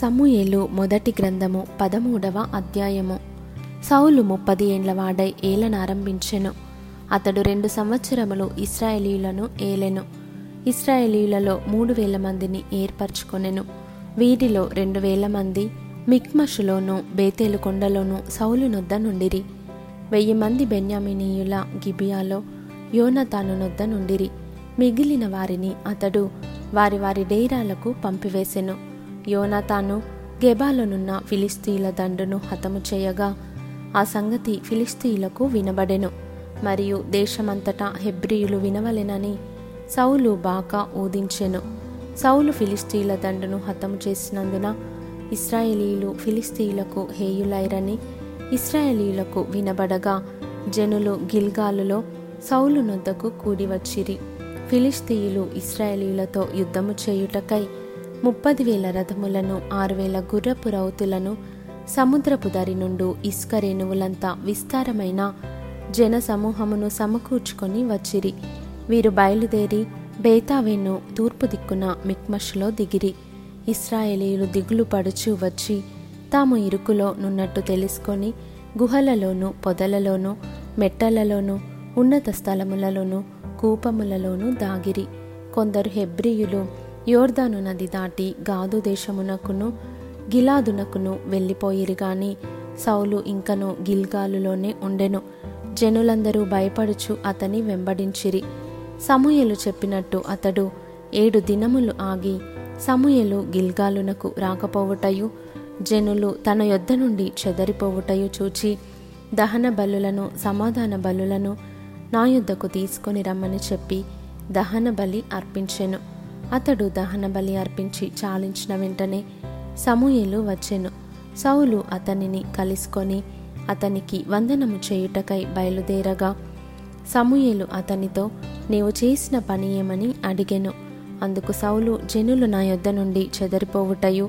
సమూయేలు మొదటి గ్రంథము పదమూడవ అధ్యాయము. సౌలు ముప్పది ఏండ్ల వాడై ఏలనారంభించెను అతడు రెండు సంవత్సరములు ఇస్రాయేలీయులను ఏలెను. ఇస్రాయేలీయులలో మూడు వేల మందిని ఏర్పరచుకొనెను. వీరిలో రెండు వేల మంది మిక్మషులోను బేతేలు కొండలోను సౌలు నొద్ద నుండిరి. వెయ్యి మంది బెన్యామినీయుల గిబియాలో యోనతాను నొద్ద నుండిరి. మిగిలిన వారిని అతడు వారి వారి డేరాలకు పంపివేసెను. యోనాతాను గెబాలోనున్న ఫిలిస్తీల దండును హతము చేయగా ఆ సంగతి ఫిలిస్తీలకు వినబడెను. మరియు దేశమంతటా హెబ్రియులు వినవలెనని సౌలు బాకా ఊదించెను. సౌలు ఫిలిస్తీల దండును హతము చేసినందున ఇస్రాయేలీలు ఫిలిస్తీలకు హేయులైరని ఇస్రాయేలీలకు వినబడగా జనులు గిల్గాలులో సౌలు నొద్దకు కూడి వచ్చిరి ఫిలిస్తీయులు ఇస్రాయేలీలతో యుద్ధము చేయుటకై ముప్పది వేల రథములను ఆరు వేల గుర్రపు రౌతులను సముద్రపు దరి నుండు ఇసుక రేణువులంతా విస్తారమైన జన సమూహమును సమకూర్చుకొని వచ్చిరి. వీరు బయలుదేరి బేతావెన్ను తూర్పు దిక్కున మిక్మష్లో దిగిరి. ఇస్రాయేలీలు దిగులు పడుచు వచ్చి తాము ఇరుకులో నున్నట్టు తెలుసుకొని గుహలలోనూ పొదలలోనూ మెట్టలలోనూ ఉన్నత స్థలములలోనూ కూపములలోనూ దాగిరి. కొందరు హెబ్రియులు యోర్దాను నది దాటి గాదు దేశమునకును గిలాదునకును వెళ్ళిపోయిరి గాని సౌలు ఇంకను గిల్గాలులోనే ఉండెను. జనులందరూ భయపడుచు అతని వెంబడించిరి. సమూయలు చెప్పినట్టు అతడు ఏడు దినములు ఆగి సమూయలు గిల్గాలునకు రాకపోవుటయు జనులు తన యొద్ద నుండి చెదరిపోవుటయు చూచి దహన బలులను సమాధాన బలులను నా యుద్ధకు తీసుకొని రమ్మని చెప్పి దహన బలి అర్పించెను. అతడు దహన బలి అర్పించి చాలించిన వెంటనే సమూయేలు వచ్చెను. సౌలు అతనిని కలుసుకొని అతనికి వందనము చేయుటకై బయలుదేరగా సమూయేలు అతనితో నీవు చేసిన పని ఏమని అడిగెను. అందుకు సౌలు జనులు నా యొద్ద నుండి చెదరిపోవుటయు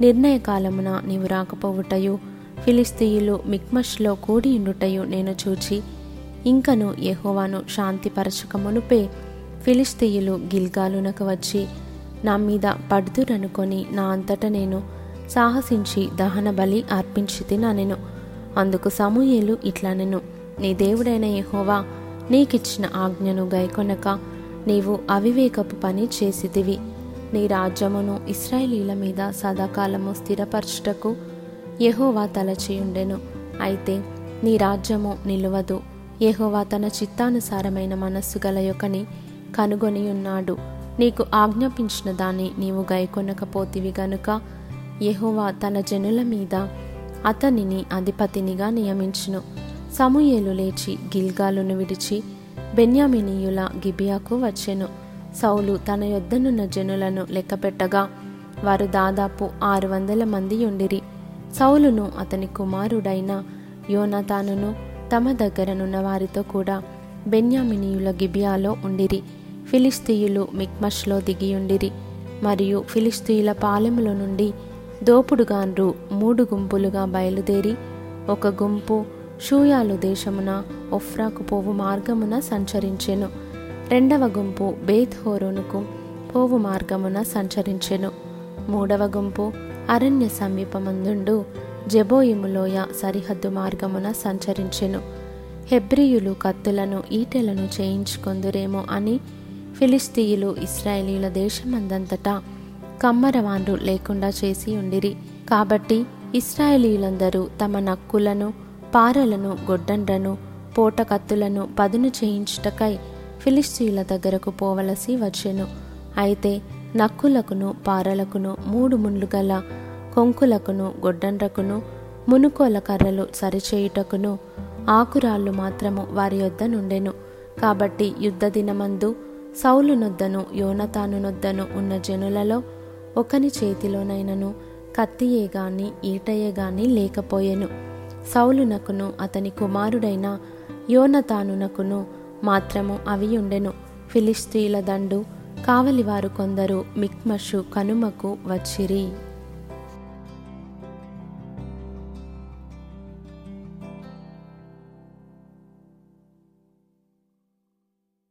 నిర్ణయకాలమున నీవు రాకపోవుటయు ఫిలిస్తీయులు మిక్మష్లో కూడియుండుటయు నేను చూచి ఇంకను యహోవాను శాంతిపరచక మునుపే ఫిలిస్తీయులు గిల్గాలునకు వచ్చి నా మీద పడుతురనుకొని నా అంతట నేను సాహసించి దహన బలి అర్పించి తిననెను అందుకు సమూయేలు ఇట్లనెను నీ దేవుడైన యహోవా నీకిచ్చిన ఆజ్ఞను గైకొనక నీవు అవివేకపు పని చేసితివి. నీ రాజ్యమును ఇస్రాయేలీల మీద సదాకాలము స్థిరపరచుటకు యహోవా తలచియుండెను. అయితే నీ రాజ్యము నిలువదు. యహోవా తన చిత్తానుసారమైన మనస్సు గల యొక్కని కనుగొని ఉన్నాడు నీకు ఆజ్ఞాపించిన దాన్ని నీవు గైకొనకపోతివి గనుక యెహోవా తన జనుల మీద అతనిని అధిపతినిగా నియమించును. సమూయేలు లేచి గిల్గాలును విడిచి బెన్యామినీయుల గిబియాకు వచ్చెను. సౌలు తన యొద్దనున్న జనులను లెక్కపెట్టగా వారు దాదాపు ఆరు వందల మంది ఉండిరి సౌలును అతని కుమారుడైన యోనతానును తమ దగ్గరనున్న వారితో కూడా బెన్యామినీయుల గిబియాలో ఉండిరి. ఫిలిస్తీయులు మిక్మష్లో దిగియుండిరి మరియు ఫిలిస్తీయుల పాలెముల నుండి దోపుడుగాన్రు మూడు గుంపులుగా బయలుదేరి ఒక గుంపు షూయాలు దేశమున ఒఫ్రాకు పోవు మార్గమున సంచరించెను. రెండవ గుంపు బేత్ హోరోనుకు పోవు మార్గమున సంచరించెను. మూడవ గుంపు అరణ్య సమీపమందుండు జబోయిములోయ సరిహద్దు మార్గమున సంచరించెను. హెబ్రియులు కత్తులను ఈటెలను చేయించుకొందురేమో అని ఫిలిస్తీయులు ఇస్రాయేలీల దేశమందంతటా కమ్మరవాన్లు లేకుండా చేసి ఉండిరి. కాబట్టి ఇస్రాయేలీలందరూ తమ నక్కులను పారలను గొడ్డండ్రను పోటకత్తులను పదును చేయించుటకై ఫిలిస్తీయుల దగ్గరకు పోవలసి వచ్చెను. అయితే నక్కులకును పారలకును మూడు ముండ్లు గల కొంకులకును గొడ్డండ్రకును మునుకోల కర్రలు సరిచేయుటకును ఆకురాళ్ళు మాత్రము వారి యొద్ద నుండెను కాబట్టి యుద్ధ దినమందు సౌలు నొద్దను యోనతాను నొద్దను ఉన్న జనులలో ఒకని చేతిలోనైనను కత్తియే గాని ఈటయే గాని లేకపోయెను. సౌలునకును అతని కుమారుడైన యోనతానునకును మాత్రము అవి ఉండెను. ఫిలిస్తీల దండు కావలివారు కొందరు మిక్మషు కనుమకు వచ్చిరి.